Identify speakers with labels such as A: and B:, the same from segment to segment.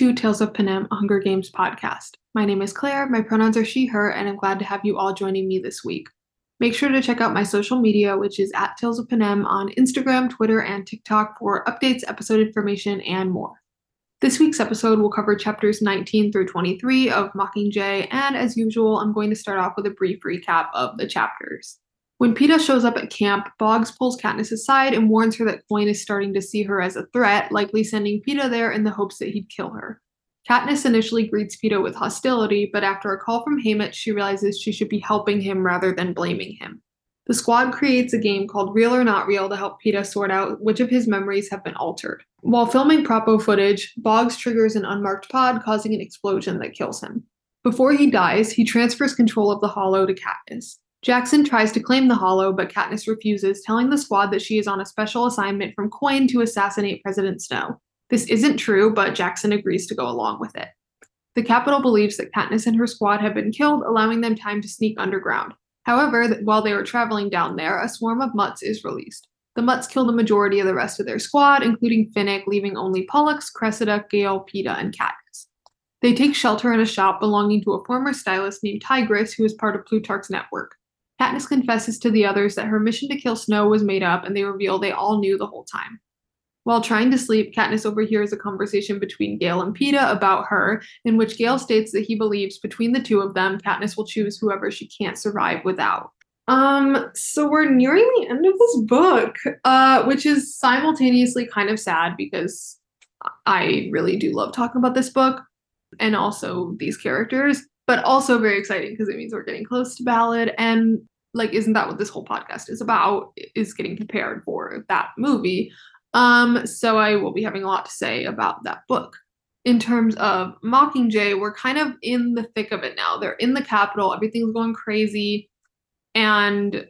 A: to Tales of Panem, a Hunger Games podcast. My name is Claire, my pronouns are she, her, and I'm glad to have you all joining me this week. Make sure to check out my social media, which is at Tales of Panem on Instagram, Twitter, and TikTok for updates, episode information, and more. This week's episode will cover chapters 19 through 23 of Mockingjay, and as usual, I'm going to start off with a brief recap of the chapters. When Peeta shows up at camp, Boggs pulls Katniss aside and warns her that Coin is starting to see her as a threat, likely sending Peeta there in the hopes that he'd kill her. Katniss initially greets Peeta with hostility, but after a call from Haymitch, she realizes she should be helping him rather than blaming him. The squad creates a game called Real or Not Real to help Peeta sort out which of his memories have been altered. While filming Propo footage, Boggs triggers an unmarked pod, causing an explosion that kills him. Before he dies, he transfers control of the Holo to Katniss. Jackson tries to claim the Holo, but Katniss refuses, telling the squad that she is on a special assignment from Coin to assassinate President Snow. This isn't true, but Jackson agrees to go along with it. The Capitol believes that Katniss and her squad have been killed, allowing them time to sneak underground. However, while they were traveling down there, a swarm of Mutts is released. The Mutts kill the majority of the rest of their squad, including Finnick, leaving only Pollux, Cressida, Gale, Peeta, and Katniss. They take shelter in a shop belonging to a former stylist named Tigress, who is part of Plutarch's network. Katniss confesses to the others that her mission to kill Snow was made up, and they reveal they all knew the whole time. While trying to sleep, Katniss overhears a conversation between Gale and Peeta about her, in which Gale states that he believes between the two of them, Katniss will choose whoever she can't survive without. Um, so we're nearing the end of this book, uh, which is simultaneously kind of sad because I really do love talking about this book and also these characters, but also very exciting because it means we're getting close to Ballad and like isn't that what this whole podcast is about? Is getting prepared for that movie. Um so i will be having a lot to say about that book. In terms of mockingjay we're kind of in the thick of it now. They're in the Capitol. Everything's going crazy. And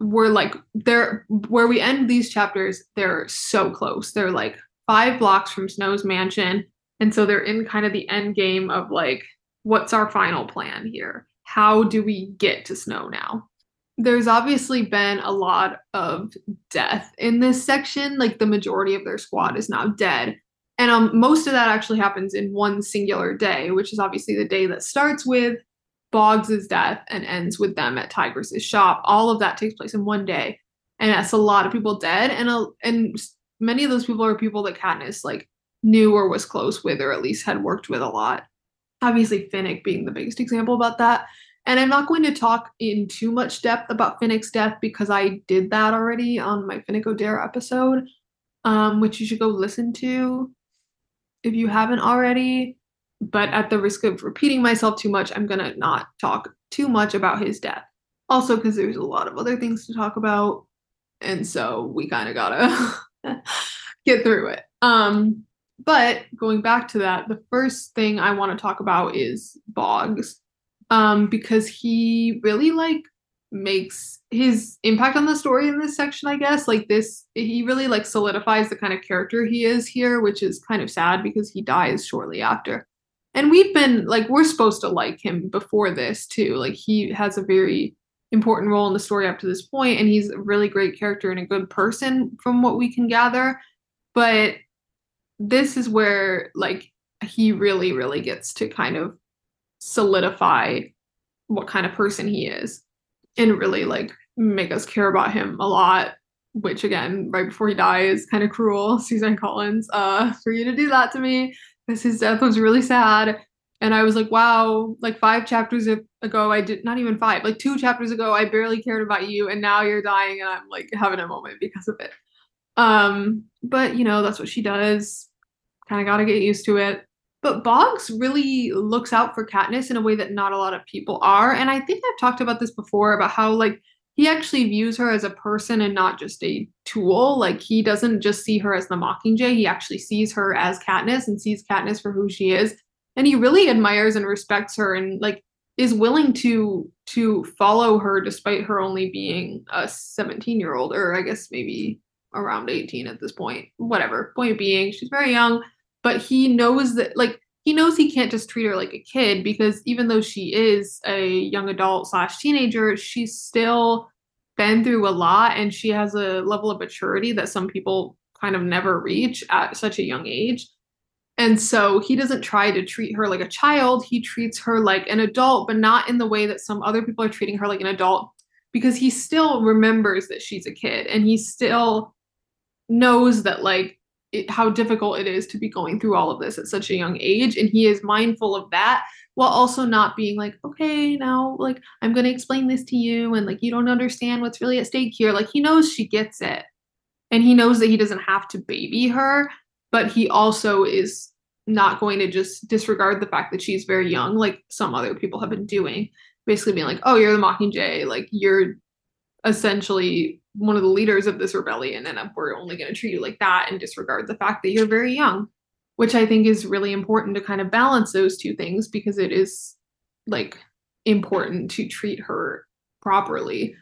A: we're like they're where we end these chapters they're so close. They're like five blocks from snow's mansion. And so they're in kind of the end game of like what's our final plan here? How do we get to snow now there's obviously been a lot of death in this section. Like the majority of their squad is now dead. And um, most of that actually happens in one singular day, which is obviously the day that starts with Boggs' death and ends with them at Tigress's shop. All of that takes place in one day. And that's a lot of people dead. And, a, and many of those people are people that Katniss like knew or was close with, or at least had worked with a lot. Obviously, Finnick being the biggest example about that. And I'm not going to talk in too much depth about Finnick's death because I did that already on my Finnick Odair episode, um, which you should go listen to if you haven't already. But at the risk of repeating myself too much, I'm going to not talk too much about his death. Also, because there's a lot of other things to talk about. And so we kind of got to get through it. Um, but going back to that, the first thing I want to talk about is Boggs um, because he really like makes his impact on the story in this section i guess. Like this he really like solidifies the kind of character he is here which is kind of sad because he dies shortly after. And we've been like we're supposed to like him before this too. Like he has a very important role in the story up to this point and he's a really great character and a good person from what we can gather. But this is where like he really really gets to kind of solidify what kind of person he is and really like make us care about him a lot which again right before he dies kind of cruel suzanne collins uh for you to do that to me because his death was really sad. And i was like wow like five chapters ago i did not even five like two chapters ago i barely cared about you and now you're dying and i'm like having a moment because of it. Um but you know that's what she does. Kind of got to get used to it but Boggs really looks out for Katniss in a way that not a lot of people are. And I think I've talked about this before about how, like, he actually views her as a person and not just a tool. Like, he doesn't just see her as the Mockingjay, he actually sees her as Katniss and sees Katniss for who she is. And he really admires and respects her and, like, is willing to to follow her despite her only being a 17 year old or i guess maybe around 18 at this point whatever point being she's very young but he knows that like he knows he can't just treat her like a kid because even though she is a young adult slash teenager she's still been through a lot and she has a level of maturity that some people kind of never reach at such a young age And so he doesn't try to treat her like a child. He treats her like an adult, but not in the way that some other people are treating her like an adult because he still remembers that she's a kid and he still knows that like it, how difficult it is to be going through all of this at such a young age. And he is mindful of that while also not being like okay now like i'm going to explain this to you. And like you don't understand what's really at stake here. Like he knows she gets it. And he knows that he doesn't have to baby her but he also is not going to just disregard the fact that she's very young like some other people have been doing. Basically being like oh you're the mockingjay. Like you're essentially one of the leaders of this rebellion and we're only going to treat you like that and disregard the fact that you're very young which i think is really important to kind of balance those two things because it is like important to treat her properly.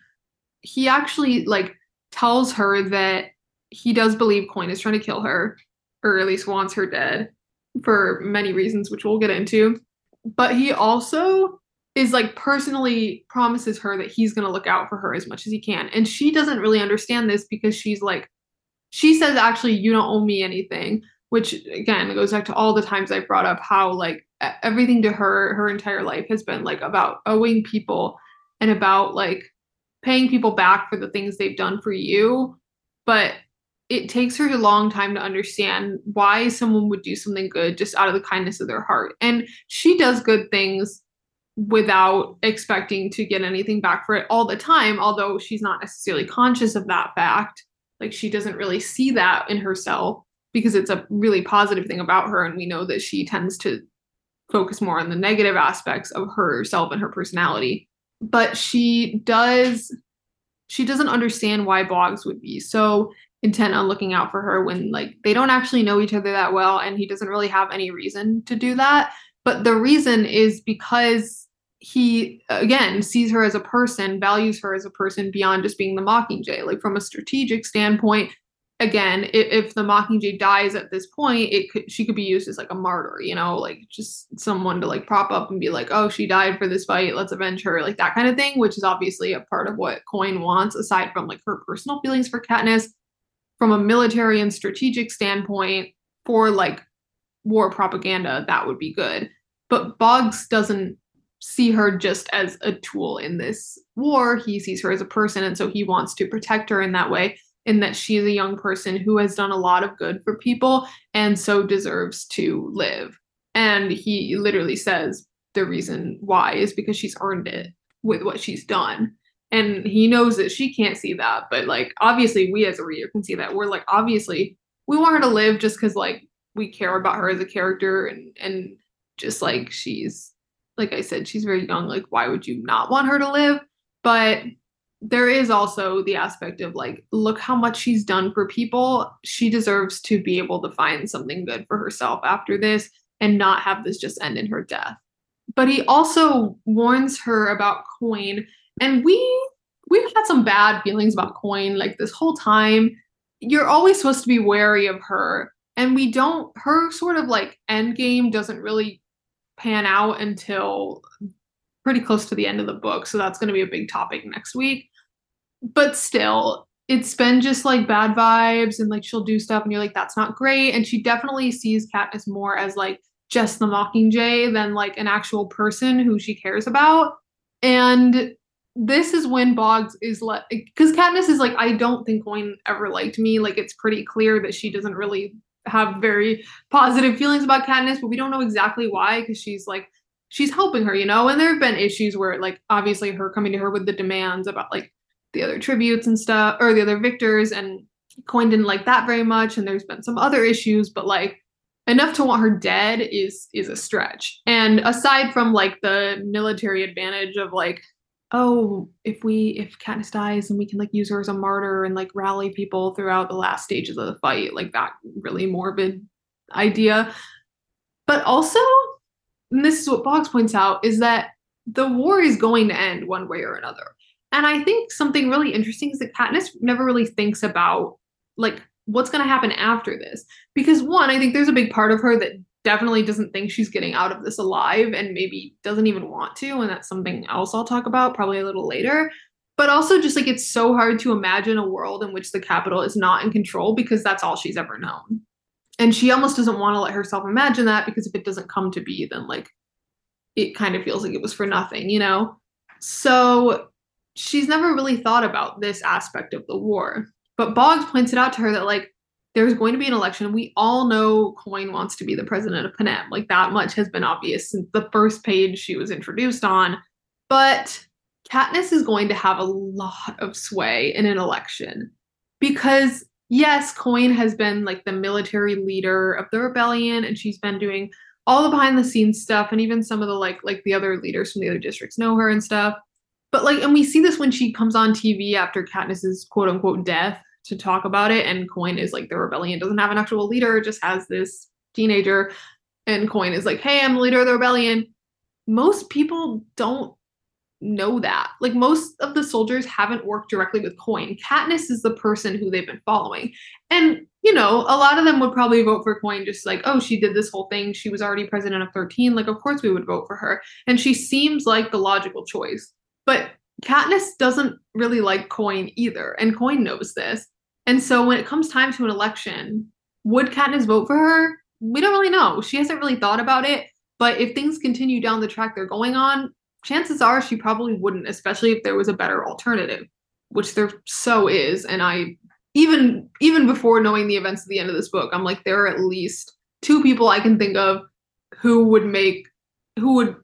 A: He actually like tells her that he does believe coin is trying to kill her or at least wants her dead for many reasons which we'll get into. But he also is like personally promises her that he's going to look out for her as much as he can. And she doesn't really understand this because she's like, she says, actually, you don't owe me anything, which again goes back to all the times I've brought up how like everything to her, her entire life has been like about owing people and about like paying people back for the things they've done for you. But it takes her a long time to understand why someone would do something good just out of the kindness of their heart. And she does good things without expecting to get anything back for it all the time, although she's not necessarily conscious of that fact. Like she doesn't really see that in herself because it's a really positive thing about her. And we know that she tends to focus more on the negative aspects of herself and her personality. But she does, she doesn't understand why Boggs would be so intent on looking out for her when like they don't actually know each other that well and he doesn't really have any reason to do that but the reason is because he again sees her as a person, values her as a person beyond just being the Mockingjay. Like from a strategic standpoint, again, if, if the Mockingjay dies at this point, it could she could be used as like a martyr, you know, like just someone to like prop up and be like, oh, she died for this fight, let's avenge her, like that kind of thing, which is obviously a part of what Coin wants, aside from like her personal feelings for Katniss. From a military and strategic standpoint, for like war propaganda, that would be good. But Boggs doesn't see her just as a tool in this war. He sees her as a person, and so he wants to protect her in that way. In that she is a young person who has done a lot of good for people and so deserves to live. And he literally says the reason why is because she's earned it with what she's done. And he knows that she can't see that, but like obviously we as a reader can see that. We're like obviously we want her to live just because like we care about her as a character and and just like she's like I said, she's very young. Like, why would you not want her to live? But there is also the aspect of like, look how much she's done for people. She deserves to be able to find something good for herself after this and not have this just end in her death. But he also warns her about Coin, and we we've had some bad feelings about Coin like this whole time. You're always supposed to be wary of her, and we don't. Her sort of like end game doesn't really pan out until pretty close to the end of the book. So that's going to be a big topic next week. But still, it's been just like bad vibes and like she'll do stuff and you're like, that's not great. And she definitely sees Katniss more as like just the Mockingjay than like an actual person who she cares about. And this is when Boggs is like, because Katniss is like, I don't think Coin ever liked me. Like, it's pretty clear that she doesn't really have very positive feelings about Katniss, but we don't know exactly why because she's like she's helping her, you know. And there have been issues where like obviously her coming to her with the demands about like the other tributes and stuff or the other victors and Coin didn't like that very much and there's been some other issues, but like enough to want her dead is is a stretch. And aside from like the military advantage of like oh, if we if Katniss dies and we can like use her as a martyr and like rally people throughout the last stages of the fight, like that really morbid idea. But also, and this is what Boggs points out, is that the war is going to end one way or another. And I think something really interesting is that Katniss never really thinks about like what's going to happen after this. Because one, I think there's a big part of her that definitely doesn't think she's getting out of this alive and maybe doesn't even want to. And that's something else I'll talk about probably a little later. But also, just like it's so hard to imagine a world in which the Capitol is not in control because that's all she's ever known. and she almost doesn't want to let herself imagine that because if it doesn't come to be, then like it kind of feels like it was for nothing, you know? So she's never really thought about this aspect of the war. But Boggs points it out to her that like there's going to be an election. We all know Coin wants to be the president of Panem. Like that much has been obvious since the first page she was introduced on. But Katniss is going to have a lot of sway in an election because yes, Coin has been like the military leader of the rebellion and she's been doing all the behind the scenes stuff and even some of the like like the other leaders from the other districts know her and stuff. But like and we see this when she comes on TV after Katniss's quote unquote death to talk about it and Coin is like the rebellion doesn't have an actual leader, just has this teenager and Coin is like, "Hey, I'm the leader of the rebellion." Most people don't know that. Like most of the soldiers haven't worked directly with Coin. Katniss is the person who they've been following. And, you know, a lot of them would probably vote for Coin just like, oh, she did this whole thing. She was already president of 13. Like, of course we would vote for her. And she seems like the logical choice. But Katniss doesn't really like Coin either. And Coin knows this. And so when it comes time to an election, would Katniss vote for her? We don't really know. She hasn't really thought about it. But if things continue down the track they're going on, chances are she probably wouldn't, especially if there was a better alternative, which there so is. And I even even before knowing the events at the end of this book, I'm like, there are at least two people I can think of who would make who would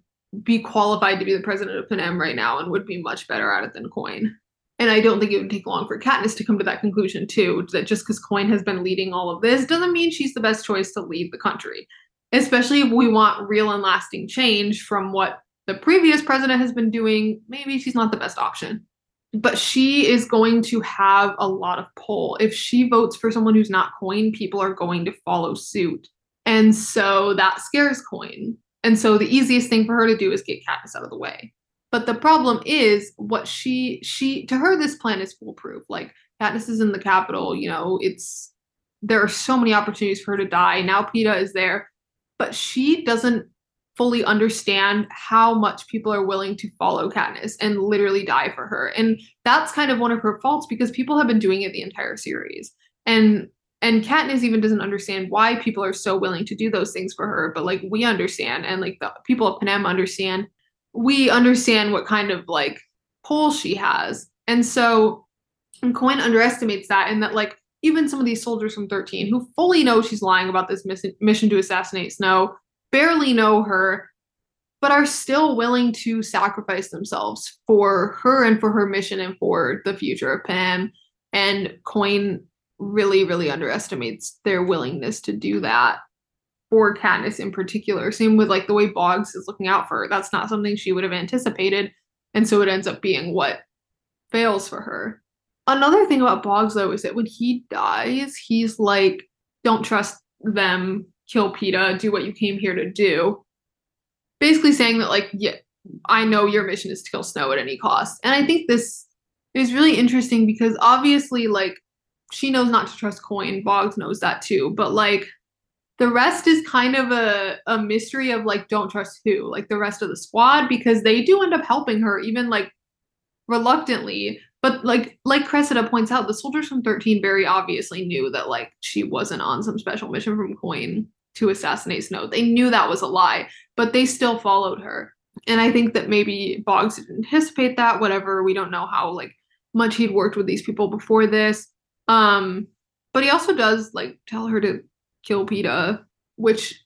A: be qualified to be the president of Panem right now and would be much better at it than Coin. And I don't think it would take long for Katniss to come to that conclusion too. That just because Coin has been leading all of this doesn't mean she's the best choice to lead the country. Especially if we want real and lasting change from what the previous president has been doing, maybe she's not the best option. But she is going to have a lot of pull. If she votes for someone who's not Coin, people are going to follow suit. And so that scares Coin. And so the easiest thing for her to do is get Katniss out of the way. But the problem is what she she to her this plan is foolproof. Like Katniss is in the capital, you know, it's there are so many opportunities for her to die. Now Peeta is there, but she doesn't fully understand how much people are willing to follow Katniss and literally die for her. And that's kind of one of her faults because people have been doing it the entire series. And and Katniss even doesn't understand why people are so willing to do those things for her, but like we understand and like the people of Panem understand. We understand what kind of like pull she has. And so Coin underestimates that and that like even some of these soldiers from 13 who fully know she's lying about this miss- mission to assassinate Snow barely know her, but are still willing to sacrifice themselves for her and for her mission and for the future of Panem. And Coin really, really underestimates their willingness to do that for Katniss in particular. Same with like the way Boggs is looking out for her. That's not something she would have anticipated. And so it ends up being what fails for her. Another thing about Boggs though is that when he dies, he's like, don't trust them kill Peeta, do what you came here to do. Basically saying that, like, yeah, I know your mission is to kill Snow at any cost. And I think this is really interesting because obviously, like, she knows not to trust Coin. Boggs knows that too. But like the rest is kind of a, a mystery of like don't trust who, like the rest of the squad, because they do end up helping her, even like reluctantly. But like like Cressida points out, the soldiers from 13 very obviously knew that like she wasn't on some special mission from Coin to assassinate Snow. They knew that was a lie, but they still followed her. And I think that maybe Boggs didn't anticipate that, whatever. We don't know how like much he'd worked with these people before this. Um, but he also does like tell her to kill Peeta, which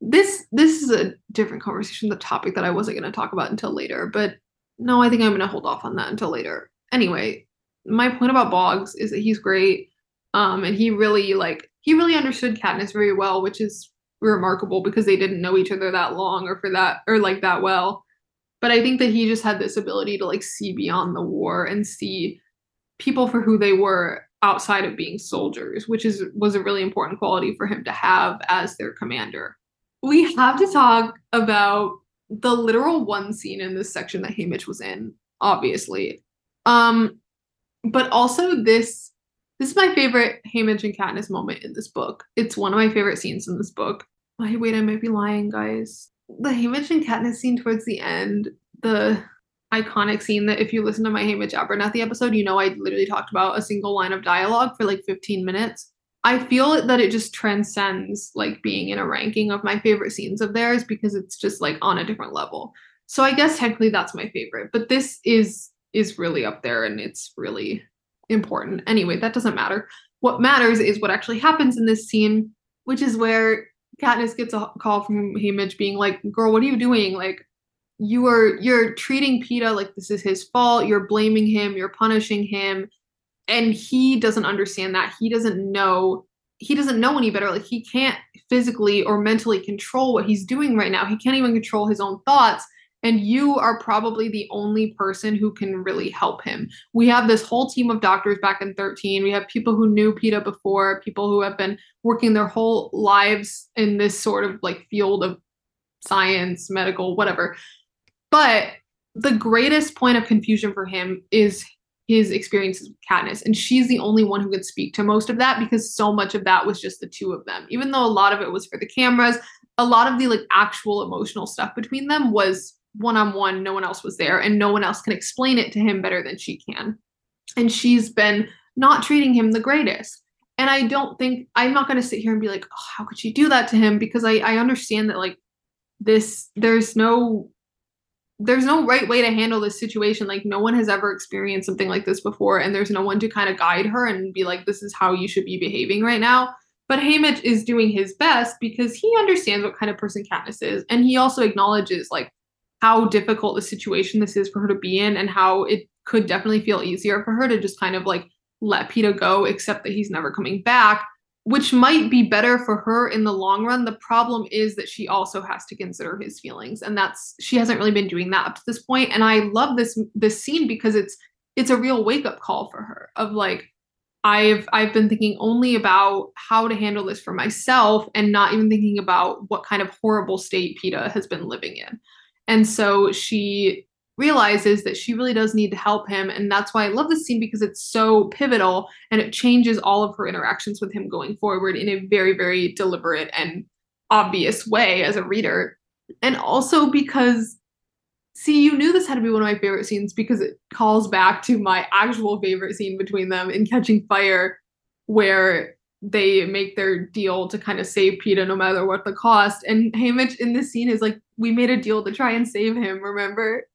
A: this this is a different conversation, the topic that I wasn't gonna talk about until later, but no, I think I'm gonna hold off on that until later. Anyway, my point about Boggs is that he's great. Um, and he really like he really understood Katniss very well, which is remarkable because they didn't know each other that long or for that or like that well. But I think that he just had this ability to like see beyond the war and see people for who they were outside of being soldiers, which is was a really important quality for him to have as their commander. We have to talk about the literal one scene in this section that Haymitch was in, obviously. Um, but also this this is my favorite Haymitch and Katniss moment in this book. It's one of my favorite scenes in this book. Oh, wait, I might be lying, guys. The Haymitch and Katniss scene towards the end, the iconic scene that if you listen to my Haymitch Abernathy episode, you know I literally talked about a single line of dialogue for like 15 minutes. I feel that it just transcends like being in a ranking of my favorite scenes of theirs because it's just like on a different level. So I guess technically that's my favorite, but this is is really up there and it's really important. Anyway, that doesn't matter. What matters is what actually happens in this scene, which is where Katniss gets a call from Haymitch being like, "Girl, what are you doing? Like, you are you're treating Peeta like this is his fault. You're blaming him. You're punishing him." And he doesn't understand that. He doesn't know. He doesn't know any better. Like he can't physically or mentally control what he's doing right now. He can't even control his own thoughts and you are probably the only person who can really help him. We have this whole team of doctors back in 13. We have people who knew Peeta before, people who have been working their whole lives in this sort of like field of science, medical, whatever. But the greatest point of confusion for him is his experiences with Katniss. And she's the only one who could speak to most of that because so much of that was just the two of them. Even though a lot of it was for the cameras, a lot of the like actual emotional stuff between them was one on one, no one else was there, and no one else can explain it to him better than she can. And she's been not treating him the greatest. And I don't think I'm not going to sit here and be like, oh, how could she do that to him? Because I, I understand that like this, there's no, there's no right way to handle this situation. Like no one has ever experienced something like this before, and there's no one to kind of guide her and be like, this is how you should be behaving right now. But Haymitch is doing his best because he understands what kind of person Katniss is, and he also acknowledges like how difficult the situation this is for her to be in and how it could definitely feel easier for her to just kind of like let Peeta go, except that he's never coming back, which might be better for her in the long run. The problem is that she also has to consider his feelings, and that's she hasn't really been doing that up to this point. And I love this this scene because it's it's a real wake up call for her of like I've I've been thinking only about how to handle this for myself and not even thinking about what kind of horrible state Peeta has been living in. And so she realizes that she really does need to help him. And that's why I love this scene because it's so pivotal and it changes all of her interactions with him going forward in a very, very deliberate and obvious way as a reader. And also because, see, you knew this had to be one of my favorite scenes because it calls back to my actual favorite scene between them in Catching Fire, where they make their deal to kind of save Peeta no matter what the cost. And Haymitch in this scene is like, we made a deal to try and save him, remember?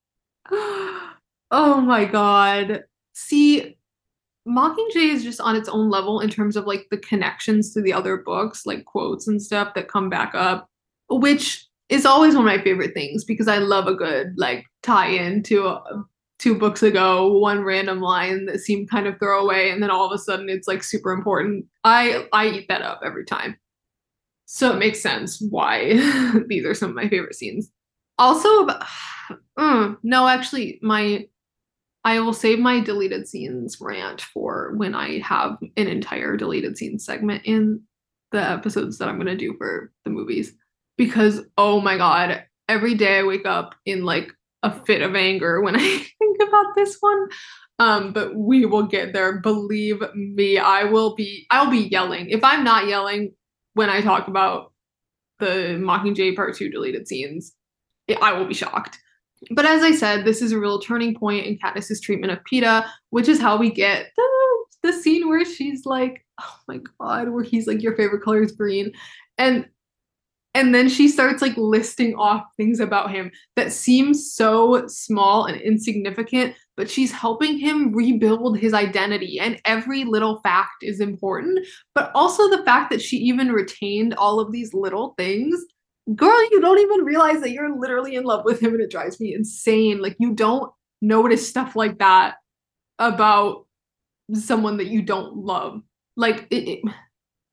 A: oh my god. See, Mockingjay is just on its own level in terms of like the connections to the other books, like quotes and stuff that come back up, which is always one of my favorite things because I love a good like tie-in to two books ago one random line that seemed kind of throwaway and then all of a sudden it's like super important. I i eat that up every time. So it makes sense why these are some of my favorite scenes also uh, no actually my i will save my deleted scenes rant for when i have an entire deleted scenes segment in the episodes that i'm going to do for the movies because oh my god every day i wake up in like a fit of anger when I think about this one. Um, but we will get there. Believe me, I will be I'll be yelling. If I'm not yelling when I talk about the Mockingjay Part 2 deleted scenes, I will be shocked. But as I said, this is a real turning point in Katniss's treatment of Peeta, which is how we get the, the scene where she's like, oh my god, where he's like, your favorite color is green. And and then she starts like listing off things about him that seem so small and insignificant but she's helping him rebuild his identity and every little fact is important but also the fact that she even retained all of these little things girl you don't even realize that you're literally in love with him and it drives me insane like you don't notice stuff like that about someone that you don't love like it, it,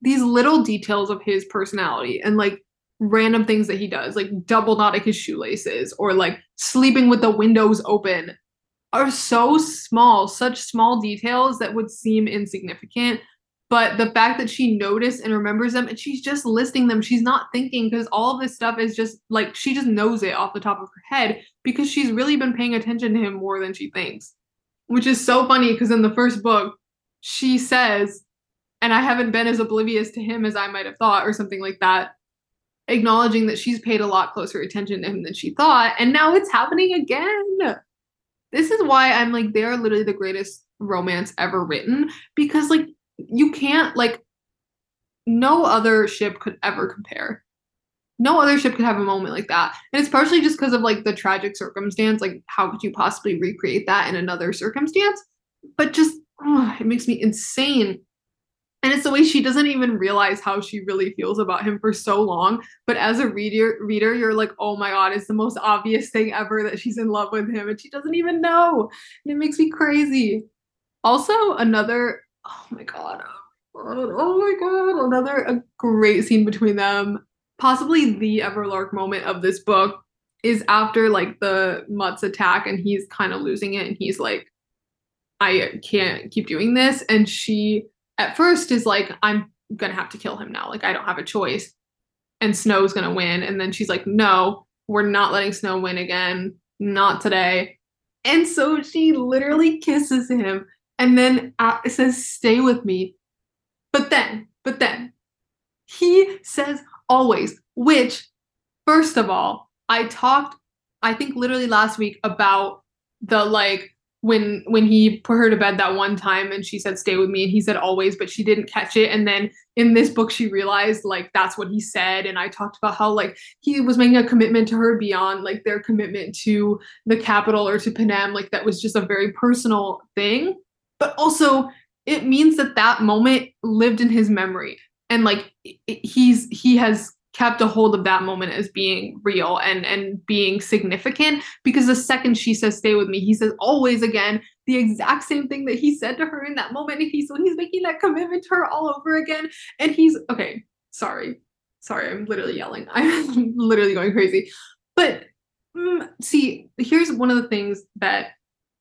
A: these little details of his personality and like random things that he does, like double knotting his shoelaces or like sleeping with the windows open, are so small, such small details that would seem insignificant. But the fact that she noticed and remembers them and she's just listing them, she's not thinking because all of this stuff is just like she just knows it off the top of her head because she's really been paying attention to him more than she thinks. Which is so funny because in the first book, she says, and I haven't been as oblivious to him as I might have thought, or something like that acknowledging that she's paid a lot closer attention to him than she thought. And now it's happening again. This is why I'm like, they're literally the greatest romance ever written because, like, you can't, like, no other ship could ever compare. No other ship could have a moment like that. And it's partially just because of like the tragic circumstance. Like, how could you possibly recreate that in another circumstance? But just, it makes me insane and it's the way she doesn't even realize how she really feels about him for so long but as a reader reader you're like oh my god it's the most obvious thing ever that she's in love with him and she doesn't even know and it makes me crazy also another oh my god oh, oh my god another a great scene between them possibly the everlark moment of this book is after like the mutts attack and he's kind of losing it and he's like i can't keep doing this and she at first is like, I'm gonna have to kill him now. Like I don't have a choice. And Snow's gonna win. And then she's like, No, we're not letting Snow win again. Not today. And so she literally kisses him and then uh, says, Stay with me. But then, but then, he says always, which, first of all, I talked, I think literally last week about the like when when he put her to bed that one time and she said stay with me and he said always but she didn't catch it. And then in this book she realized like that's what he said. And i talked about how like he was making a commitment to her beyond like their commitment to the Capitol or to panem like that was just a very personal thing but also it means that that moment lived in his memory. And like he's he has kept a hold of that moment as being real and and being significant because the second she says stay with me he says always again the exact same thing that he said to her in that moment. And he's so he's making that commitment to her all over again. And he's okay sorry. Sorry i'm literally yelling. I'm literally going crazy. But mm, see here's one of the things that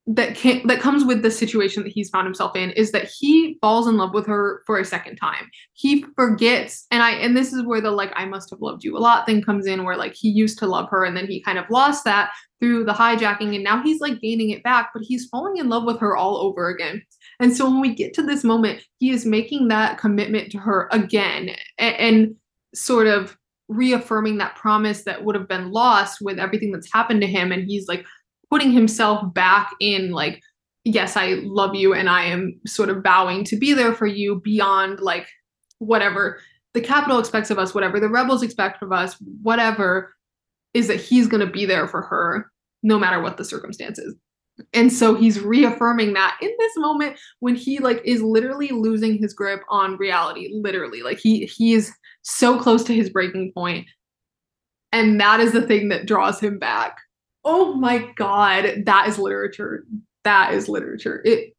A: that can that comes with the situation that he's found himself in is that he falls in love with her for a second time. He forgets, and I and this is where the like I must have loved you a lot thing comes in, where like he used to love her and then he kind of lost that through the hijacking, and now he's like gaining it back, but he's falling in love with her all over again. And so when we get to this moment, he is making that commitment to her again and, and sort of reaffirming that promise that would have been lost with everything that's happened to him. And he's like putting himself back in like yes i love you and i am sort of vowing to be there for you beyond like whatever the Capitol expects of us whatever the rebels expect of us whatever is that he's going to be there for her no matter what the circumstances. And so he's reaffirming that in this moment when he like is literally losing his grip on reality literally. Like he he is so close to his breaking point and that is the thing that draws him back oh my god, that is literature. That is literature. It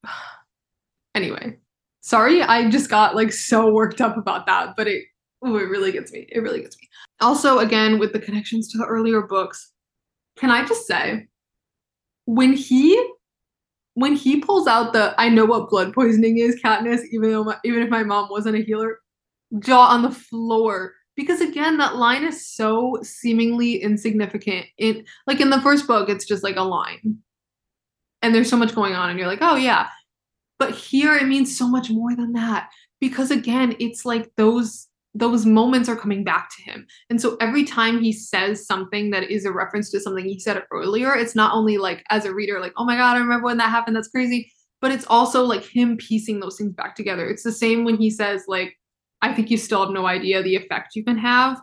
A: anyway. Sorry, I just got like so worked up about that, but it oh, it really gets me. It really gets me. Also, again, with the connections to the earlier books, can I just say when he when he pulls out the I know what blood poisoning is, Katniss, even though my, even if my mom wasn't a healer, jaw on the floor because again that line is so seemingly insignificant. In like in the first book it's just like a line. And there's so much going on and you're like oh yeah. But here it means so much more than that. Because again it's like those those moments are coming back to him. And so every time he says something that is a reference to something he said earlier it's not only like as a reader like oh my god i remember when that happened that's crazy but it's also like him piecing those things back together. It's the same when he says like I think you still have no idea the effect you can have.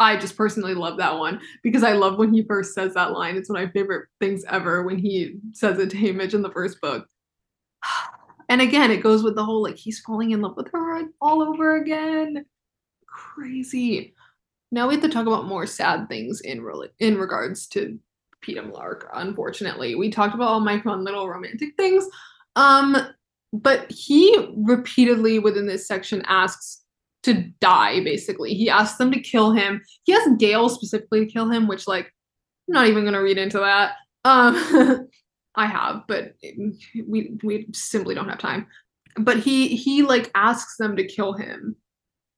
A: I just personally love that one because I love when he first says that line. It's one of my favorite things ever when he says it to Haymitch in the first book. And again, it goes with the whole like he's falling in love with her all over again. Crazy. Now we have to talk about more sad things in re- in regards to Peeta Mellark. Unfortunately, we talked about all my fun little romantic things. Um, but he repeatedly within this section asks to die basically. He asks them to kill him. He has gale specifically to kill him which like i'm not even going to read into that. Um i have but we we simply don't have time. But he he like asks them to kill him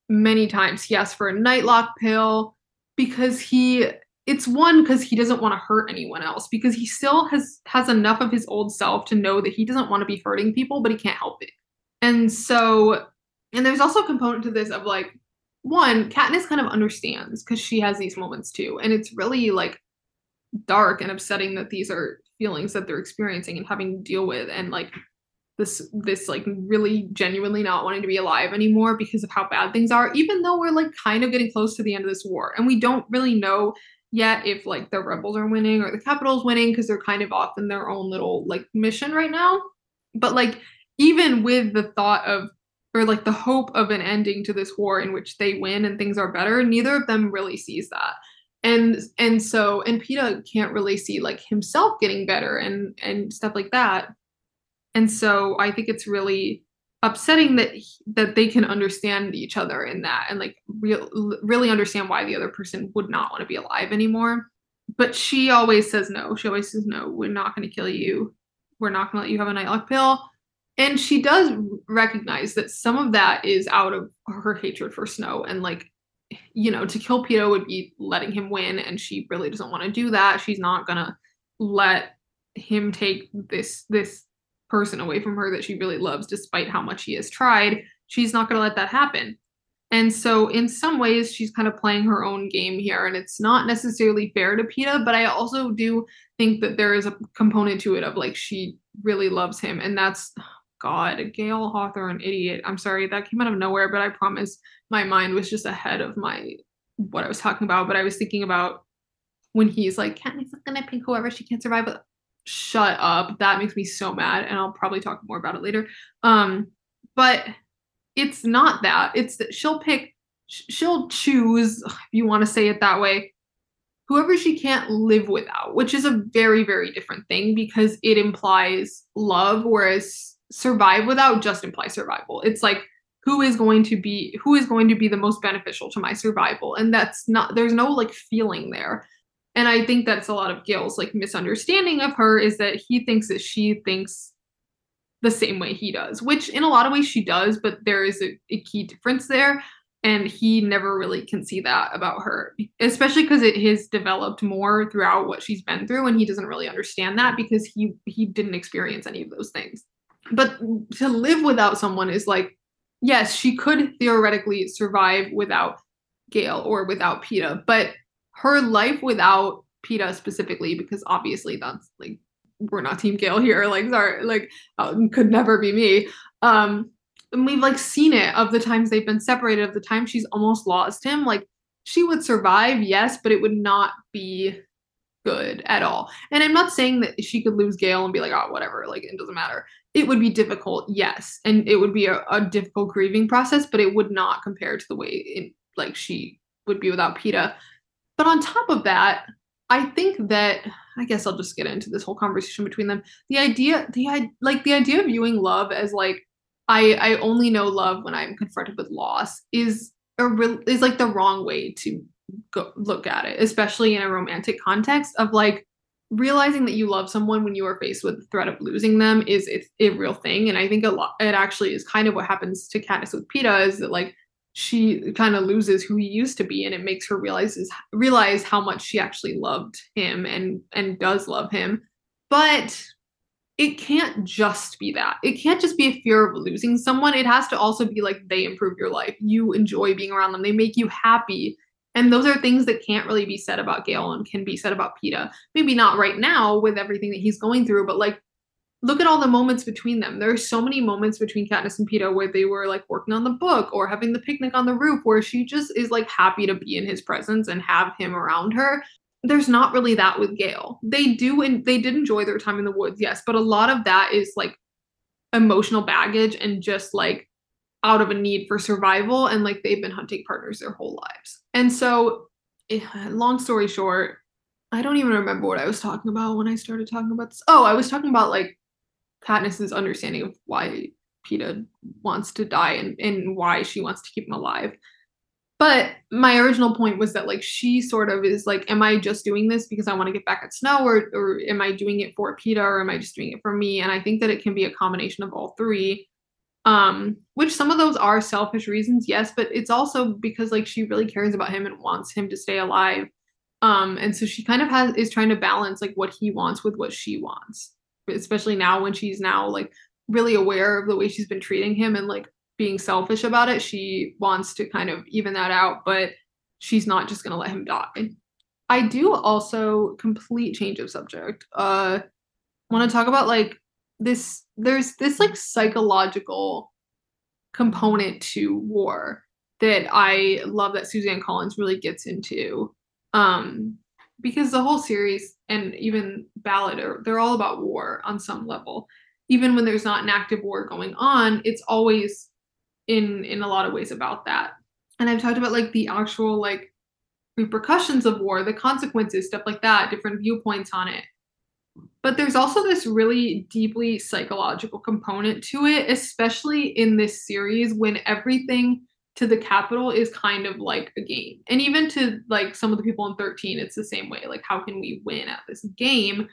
A: many times. He asks for a nightlock pill because he it's one because he doesn't want to hurt anyone else because he still has has enough of his old self to know that he doesn't want to be hurting people but he can't help it. And so and there's also a component to this of like, one, Katniss kind of understands because she has these moments too. And it's really like dark and upsetting that these are feelings that they're experiencing and having to deal with. And like, this this like really genuinely not wanting to be alive anymore because of how bad things are even though we're like kind of getting close to the end of this war and we don't really know yet if like the rebels are winning or the Capitol's winning because they're kind of off in their own little like mission right now but like even with the thought of or like the hope of an ending to this war in which they win and things are better neither of them really sees that. And and so and Peeta can't really see like himself getting better and and stuff like that. And so I think it's really upsetting that that they can understand each other in that and like real really understand why the other person would not want to be alive anymore. But she always says no. She always says no we're not going to kill you. We're not going to let you have a nightlock pill and she does recognize that some of that is out of her hatred for snow and like you know to kill Peeta would be letting him win and she really doesn't want to do that she's not going to let him take this this person away from her that she really loves, despite how much he has tried. She's not going to let that happen. And so, in some ways, she's kind of playing her own game here, and it's not necessarily fair to Peeta. But I also do think that there is a component to it of like she really loves him, and that's God, Gale Hawthorne, idiot. I'm sorry that came out of nowhere, but I promise my mind was just ahead of my what I was talking about. But I was thinking about when he's like, Katniss is gonna pick whoever she can't survive with shut up. That makes me so mad, and I'll probably talk more about it later. Um, but it's not that. It's that she'll pick, she'll choose, if you want to say it that way, whoever she can't live without, which is a very, very different thing because it implies love, whereas survive without just imply survival. It's like who is going to be who is going to be the most beneficial to my survival and that's not there's no like feeling there and I think that's a lot of Gale's like misunderstanding of her is that he thinks that she thinks the same way he does, which in a lot of ways she does, but there is a, a key difference there. And he never really can see that about her, especially because it has developed more throughout what she's been through, and he doesn't really understand that because he he didn't experience any of those things. But to live without someone is like, yes, she could theoretically survive without Gale or without Peeta, but her life without Peeta specifically, because obviously that's like we're not Team Gale here. Like, sorry, like uh, could never be me. Um, and we've like seen it of the times they've been separated, of the time she's almost lost him. Like she would survive, yes, but it would not be good at all. And I'm not saying that she could lose Gale and be like, oh, whatever, like it doesn't matter. It would be difficult, yes, and it would be a, a difficult grieving process, but it would not compare to the way in like she would be without Peeta. But on top of that, I think that I guess I'll just get into this whole conversation between them. The idea, the like the idea of viewing love as like I I only know love when I'm confronted with loss is a real is like the wrong way to go look at it, especially in a romantic context of like realizing that you love someone when you are faced with the threat of losing them is it's a real thing. And I think a lot it actually is kind of what happens to Katniss with Peeta is that like she kind of loses who he used to be and it makes her realizes realize how much she actually loved him and and does love him. But it can't just be that. It can't just be a fear of losing someone. It has to also be like they improve your life. You enjoy being around them. They make you happy and those are things that can't really be said about Gale and can be said about Peeta. Maybe not right now with everything that he's going through, but like look at all the moments between them. There are so many moments between Katniss and Peeta where they were like working on the book or having the picnic on the roof where she just is like happy to be in his presence and have him around her. There's not really that with Gale. They do and they did enjoy their time in the woods, yes, but a lot of that is like emotional baggage and just like out of a need for survival and like they've been hunting partners their whole lives. And so eh, long story short, I don't even remember what I was talking about when I started talking about this. Oh, I was talking about like Katniss's understanding of why Peeta wants to die and, and why she wants to keep him alive. But my original point was that like she sort of is like, am I just doing this because I want to get back at Snow, or or am I doing it for Peeta, or am I just doing it for me? And I think that it can be a combination of all three. Um, which some of those are selfish reasons, yes, but it's also because like she really cares about him and wants him to stay alive. Um, and so she kind of has is trying to balance like what he wants with what she wants especially now when she's now like really aware of the way she's been treating him and like being selfish about it she wants to kind of even that out but she's not just going to let him die i do also complete change of subject uh want to talk about like this there's this like psychological component to war that I love that Suzanne Collins really gets into. Um, because the whole series and even Ballad are they're all about war on some level. Even when there's not an active war going on, it's always in in a lot of ways about that. And I've talked about like the actual like repercussions of war, the consequences, stuff like that, different viewpoints on it. But there's also this really deeply psychological component to it, especially in this series when everything to the Capitol is kind of like a game. And even to like some of the people in 13, it's the same way. Like, how can we win at this game?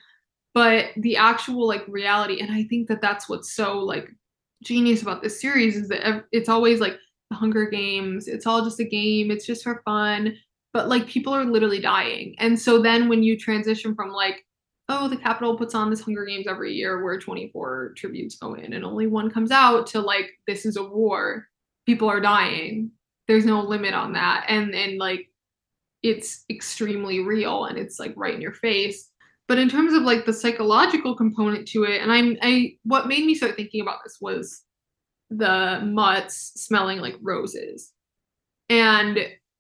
A: But the actual like reality, and I think that that's what's so like genius about this series is that it's always like the Hunger Games. It's all just a game. It's just for fun. But like people are literally dying. And so then when you transition from like, oh, the Capitol puts on this Hunger Games every year where 24 tributes go in and only one comes out to like, this is a war. People are dying. There's no limit on that. And and like it's extremely real and it's like right in your face. But in terms of like the psychological component to it and i'm i what made me start thinking about this was the mutts smelling like roses and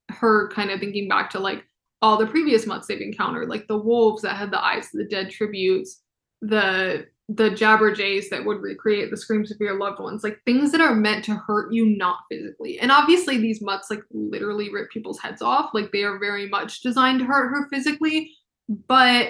A: her kind of thinking back to like all the previous mutts they've encountered like the wolves that had the eyes of the dead tributes the the jabberjays that would recreate the screams of your loved ones, like things that are meant to hurt you, not physically. And obviously, these mutts like literally rip people's heads off. Like they are very much designed to hurt her physically, but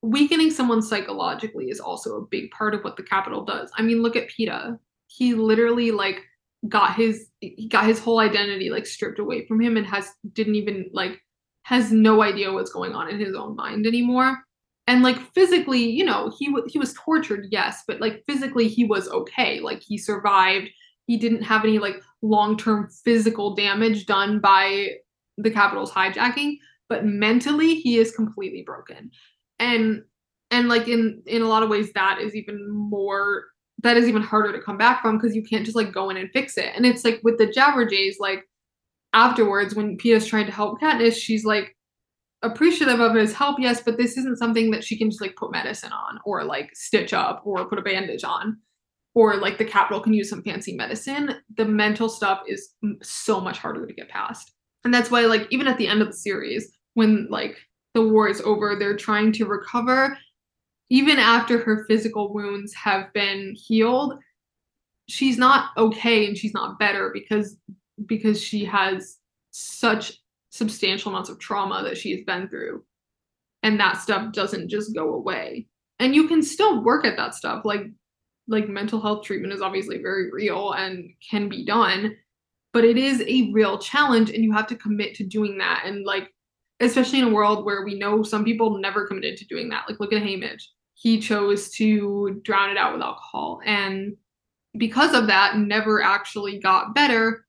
A: weakening someone psychologically is also a big part of what the Capitol does. I mean, look at Peeta. He literally like got his he got his whole identity like stripped away from him and has didn't even like has no idea what's going on in his own mind anymore. And like physically you know he w- he was tortured yes but like physically he was okay. Like he survived. He didn't have any like long-term physical damage done by the Capitol's hijacking but mentally he is completely broken. And and like in in a lot of ways that is even more that is even harder to come back from because you can't just like go in and fix it. And it's like with the jabberjays like afterwards when Peeta's trying to help Katniss she's like appreciative of his help, yes, but this isn't something that she can just like put medicine on or like stitch up or put a bandage on or like the Capitol can use some fancy medicine. The mental stuff is so much harder to get past. And that's why, like, even at the end of the series, when like the war is over, they're trying to recover. Even after her physical wounds have been healed, she's not okay and she's not better because because she has such substantial amounts of trauma that she has been through. And that stuff doesn't just go away. And you can still work at that stuff. Like like mental health treatment is obviously very real and can be done, but it is a real challenge and you have to commit to doing that. And like especially in a world where we know some people never committed to doing that. Like look at Haymitch. He chose to drown it out with alcohol and because of that never actually got better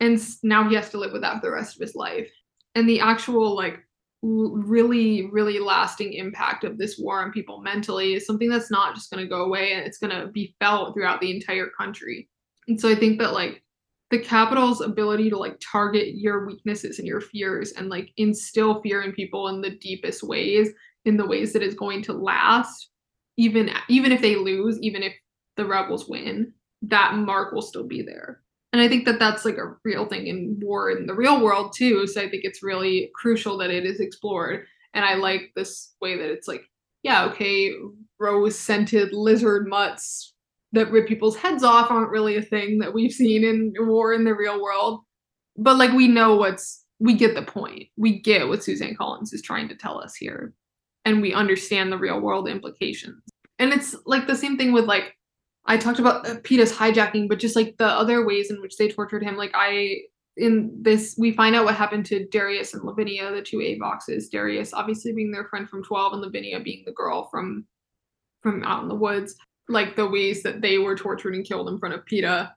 A: and now he has to live with that for the rest of his life. And the actual like really really lasting impact of this war on people mentally is something that's not just going to go away and it's going to be felt throughout the entire country. And so i think that like the Capitol's ability to like target your weaknesses and your fears and like instill fear in people in the deepest ways in the ways that is going to last even even if they lose even if the rebels win that mark will still be there and I think that that's like a real thing in war in the real world too. So I think it's really crucial that it is explored. And I like this way that it's like, yeah, okay, rose scented lizard mutts that rip people's heads off aren't really a thing that we've seen in war in the real world. But like we know what's we get the point. We get what Suzanne Collins is trying to tell us here. And we understand the real world implications. And it's like the same thing with like I talked about uh, Peeta's hijacking, but just like the other ways in which they tortured him. Like I in this we find out what happened to Darius and Lavinia, the two Avoxes. Darius obviously being their friend from 12 and Lavinia being the girl from from out in the woods. Like the ways that they were tortured and killed in front of Peeta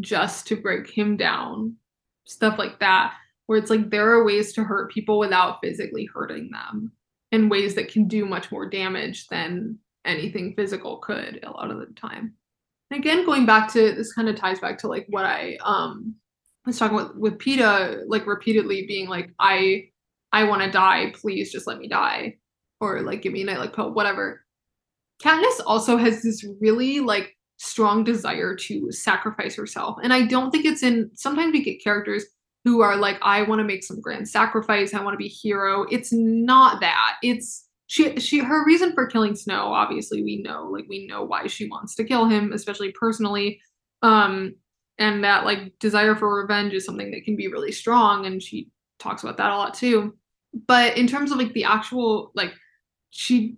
A: just to break him down. Stuff like that. Where it's like there are ways to hurt people without physically hurting them in ways that can do much more damage than anything physical could a lot of the time. And again, going back to this kind of ties back to like what I um was talking with with Peeta, like repeatedly being like, I I want to die, please just let me die. Or like give me a nightlock pill, whatever. Katniss also has this really like strong desire to sacrifice herself. And I don't think it's in sometimes we get characters who are like, I want to make some grand sacrifice, I want to be hero. It's not that. It's she she her reason for killing Snow, obviously we know, like we know why she wants to kill him, especially personally. Um and that like desire for revenge is something that can be really strong and she talks about that a lot too. But in terms of like the actual like she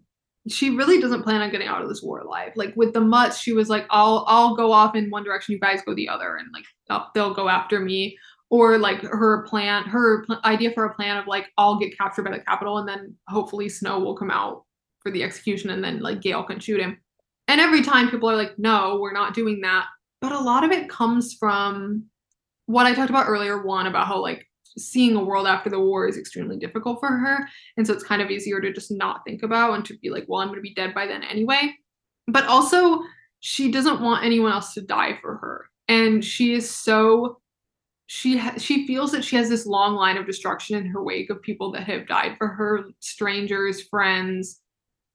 A: she really doesn't plan on getting out of this war alive. Like with the mutts, she was like, "I'll I'll go off in one direction, you guys go the other, and like they'll, they'll go after me." Or like her plan, her idea for a plan of like, "I'll get captured by the Capitol, and then hopefully Snow will come out for the execution, and then like Gale can shoot him." And every time people are like, "No, we're not doing that," but a lot of it comes from what I talked about earlier. One about how like seeing a world after the war is extremely difficult for her. And so it's kind of easier to just not think about and to be like, well, I'm going to be dead by then anyway. But also, she doesn't want anyone else to die for her. And she is so she ha- she feels that she has this long line of destruction in her wake of people that have died for her, strangers, friends,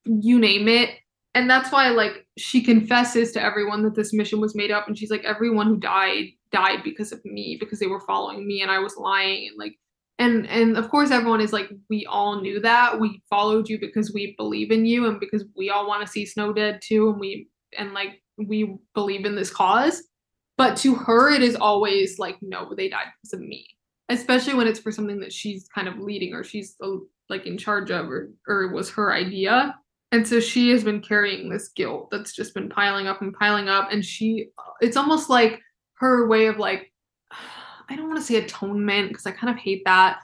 A: you name it. And that's why like she confesses to everyone that this mission was made up and she's like everyone who died died because of me because they were following me and I was lying and like and and of course everyone is like we all knew that we followed you because we believe in you and because we all want to see snow dead too and we and like we believe in this cause but to her it is always like no they died because of me especially when it's for something that she's kind of leading or she's uh, like in charge of or or was her idea and so she has been carrying this guilt that's just been piling up and piling up and she it's almost like her way of like I don't want to say atonement because I kind of hate that.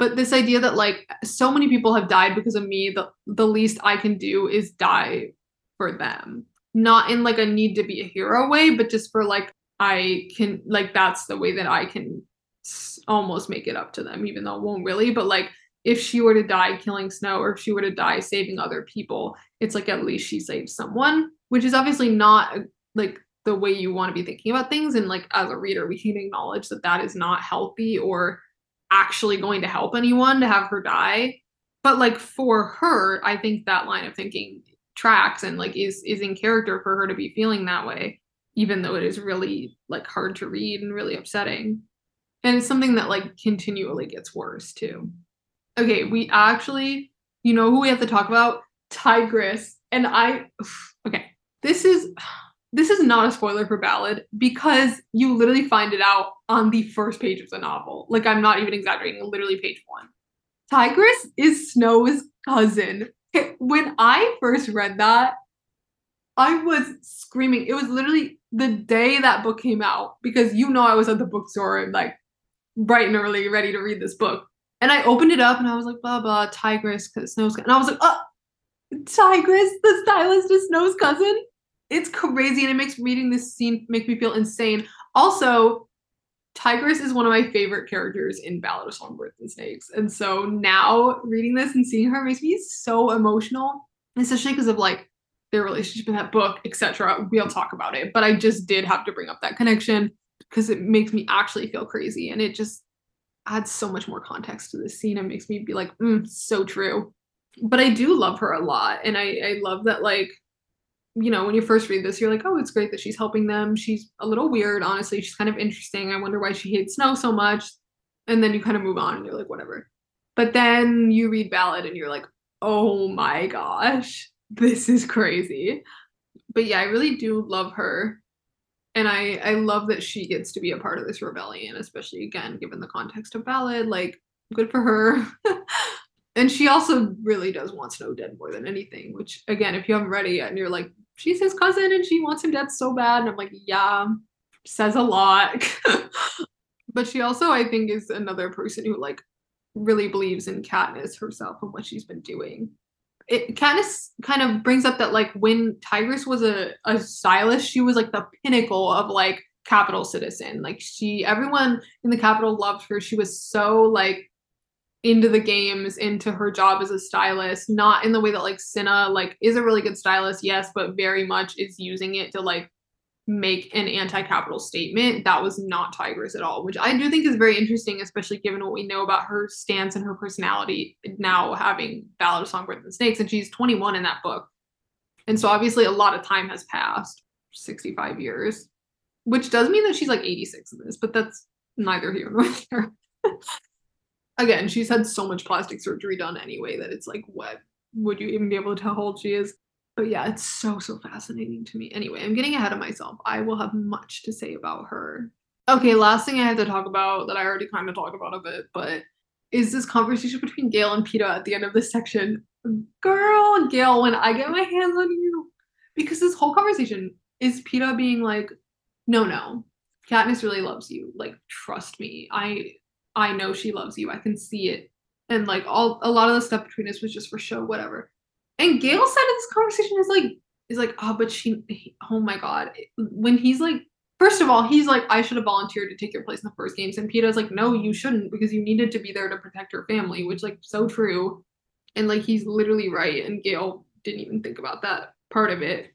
A: But this idea that like so many people have died because of me, the the least I can do is die for them. Not in like a need to be a hero way, but just for like I can like that's the way that I can almost make it up to them, even though it won't really. But like if she were to die killing Snow or if she were to die saving other people, it's like at least she saved someone, which is obviously not like the way you want to be thinking about things and like as a reader we can acknowledge that that is not healthy or actually going to help anyone to have her die but like for her i think that line of thinking tracks and like is is in character for her to be feeling that way even though it is really like hard to read and really upsetting and it's something that like continually gets worse too okay we actually you know who we have to talk about tigress and i okay this is this is not a spoiler for Ballad because you literally find it out on the first page of the novel. Like I'm not even exaggerating, literally page one. Tigress is Snow's cousin. When I first read that, I was screaming. It was literally the day that book came out because you know I was at the bookstore like bright and early, ready to read this book. And I opened it up and I was like, blah blah, Tigress, because Snow's and I was like, oh, Tigress, the stylist is Snow's cousin it's crazy and it makes reading this scene make me feel insane. Also, Tigress is one of my favorite characters in Ballad of Songbirds and Snakes. And so now reading this and seeing her makes me so emotional, especially because of like their relationship in that book, etc. We'll talk about it. But I just did have to bring up that connection because it makes me actually feel crazy and it just adds so much more context to the scene and makes me be like, mm, so true. But I do love her a lot. And I, I love that like you know, when you first read this, you're like, oh, it's great that she's helping them. She's a little weird, honestly. She's kind of interesting. I wonder why she hates snow so much. And then you kind of move on and you're like, whatever. But then you read Ballad and you're like, oh my gosh, this is crazy. But yeah, I really do love her. And I, I love that she gets to be a part of this rebellion, especially again, given the context of Ballad. Like, good for her. and she also really does want Snow dead more than anything, which again, if you haven't read it yet and you're like, she's his cousin and she wants him dead so bad. And I'm like, yeah, says a lot. but she also, I think, is another person who like really believes in Katniss herself and what she's been doing. It kind of kind of brings up that like when Tigress was a, a stylist, she was like the pinnacle of like Capitol citizen. Like she everyone in the Capitol loved her. She was so like into the games, into her job as a stylist, not in the way that like Cinna like is a really good stylist, yes, but very much is using it to like make an anti-Capitol statement. That was not Tigress at all, which I do think is very interesting, especially given what we know about her stance and her personality now having Ballad of Songbirds and Snakes, and she's 21 in that book. And so obviously a lot of time has passed 65 years, which does mean that she's like 86 in this, but that's neither here nor there. Again, she's had so much plastic surgery done anyway that it's like, what would you even be able to tell how old she is? But yeah, it's so, so fascinating to me. Anyway, I'm getting ahead of myself. I will have much to say about her. Okay, last thing I have to talk about that I already kind of talked about a bit, but is this conversation between Gale and Peeta at the end of this section. Girl, Gale, when I get my hands on you. Because this whole conversation is Peeta being like, no, no, Katniss really loves you. Like, trust me. I I know she loves you. I can see it. And like all a lot of the stuff between us was just for show, whatever. And Gale said in this conversation is like is like, oh, but she, he, oh my god, when he's like, first of all, he's like, I should have volunteered to take your place in the first games, and Peeta's like, no, you shouldn't because you needed to be there to protect your family, which like so true, and like he's literally right, and Gale didn't even think about that part of it,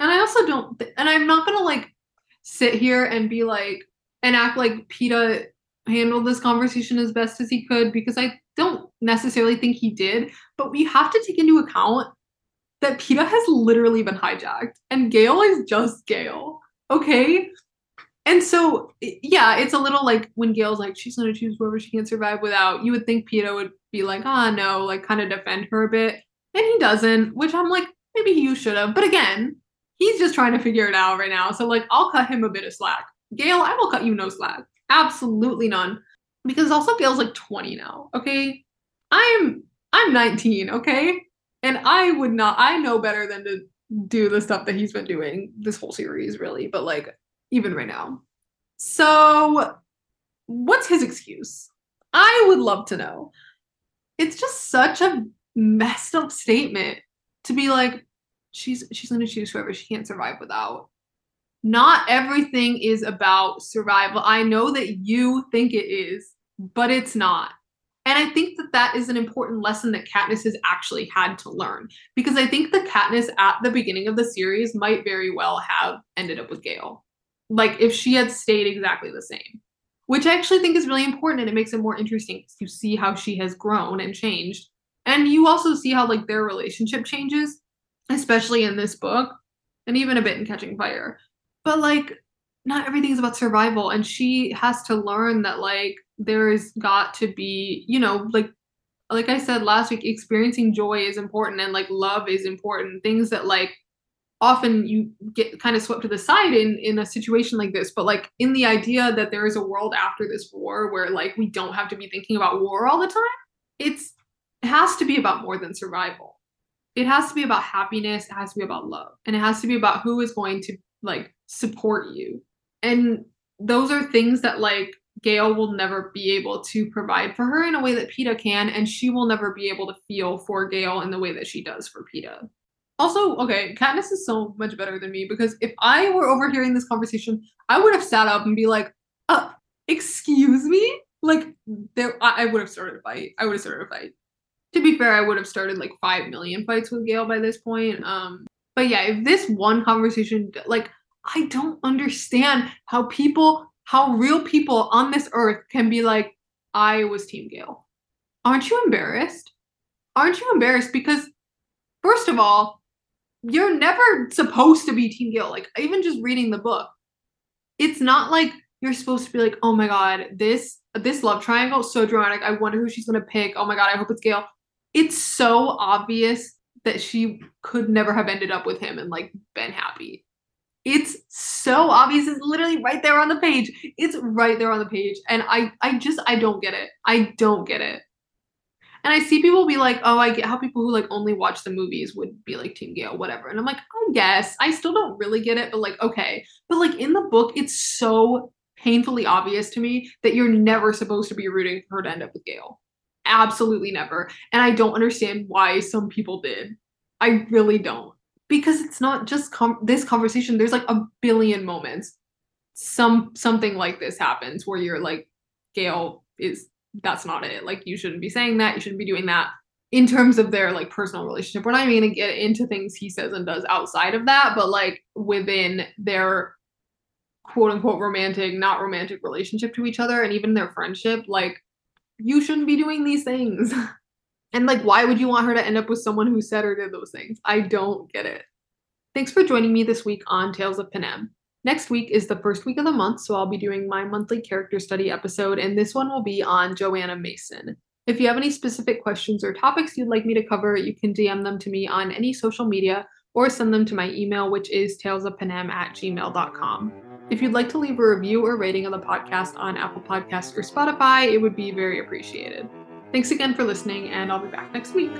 A: and I also don't, th- and I'm not gonna like sit here and be like and act like Peeta handled this conversation as best as he could because I don't necessarily think he did, but we have to take into account that Peeta has literally been hijacked and Gale is just Gale. Okay? And so, yeah, it's a little like when Gale's like, she's gonna choose whoever she can survive without, you would think Peeta would be like, ah, oh, no, like kind of defend her a bit. And he doesn't, which I'm like, maybe you should have. But again, he's just trying to figure it out right now. So, like, I'll cut him a bit of slack. Gale, I will cut you no slack. Absolutely none. Because also Gale's like 20 now, okay? I'm I'm 19, okay? And I would not I know better than to do the stuff that he's been doing this whole series, really, but like even right now. So what's his excuse? I would love to know. It's just such a messed up statement to be like, she's she's gonna choose whoever she can't survive without not everything is about survival. I know that you think it is, but it's not. And I think that that is an important lesson that Katniss has actually had to learn because I think the Katniss at the beginning of the series might very well have ended up with Gale. Like if she had stayed exactly the same, which I actually think is really important and it makes it more interesting to see how she has grown and changed. And you also see how like their relationship changes, especially in this book and even a bit in Catching Fire but like not everything's about survival and she has to learn that like there's got to be you know like like i said last week experiencing joy is important and like love is important. Things that like often you get kind of swept to the side in in a situation like this but like in the idea that there is a world after this war where like we don't have to be thinking about war all the time it's it has to be about more than survival. It has to be about happiness it has to be about love and it has to be about who is going to like support you. And those are things that like Gale will never be able to provide for her in a way that Peeta can, and she will never be able to feel for Gale in the way that she does for Peeta. Also, okay, Katniss is so much better than me because if I were overhearing this conversation, I would have sat up and be like, uh, excuse me? Like there I, I would have started a fight. I would have started a fight. To be fair, I would have started like five million fights with Gale by this point. Um, but yeah, if this one conversation like I don't understand how people, how real people on this earth can be like, I was Team Gale. Aren't you embarrassed? Aren't you embarrassed? Because, first of all, you're never supposed to be Team Gale. Like, even just reading the book, it's not like you're supposed to be like, oh my god, this this love triangle so dramatic. I wonder who she's gonna pick. Oh my god, I hope it's Gale. It's so obvious that she could never have ended up with him and like been happy. It's so obvious. It's literally right there on the page. It's right there on the page. And I I just I don't get it. I don't get it. And I see people be like, oh, I get how people who like only watch the movies would be like Team Gale, whatever. And I'm like, I guess. I still don't really get it, but like, okay. But like in the book, it's so painfully obvious to me that you're never supposed to be rooting for her to end up with Gale. Absolutely never. And I don't understand why some people did. I really don't because it's not just com- this conversation there's like a billion moments. Some something like this happens where you're like gale is that's not it. Like you shouldn't be saying that. You shouldn't be doing that in terms of their like personal relationship. We're not even gonna get into things he says and does outside of that but like within their quote unquote romantic not romantic relationship to each other and even their friendship like you shouldn't be doing these things And like, why would you want her to end up with someone who said or did those things? I don't get it. Thanks for joining me this week on Tales of Panem. Next week is the first week of the month, so I'll be doing my monthly character study episode, and this one will be on Johanna Mason. If you have any specific questions or topics you'd like me to cover, you can DM them to me on any social media or send them to my email, which is talesofpanem at gmail.com. If you'd like to leave a review or rating of the podcast on Apple Podcasts or Spotify, it would be very appreciated. Thanks again for listening, and I'll be back next week.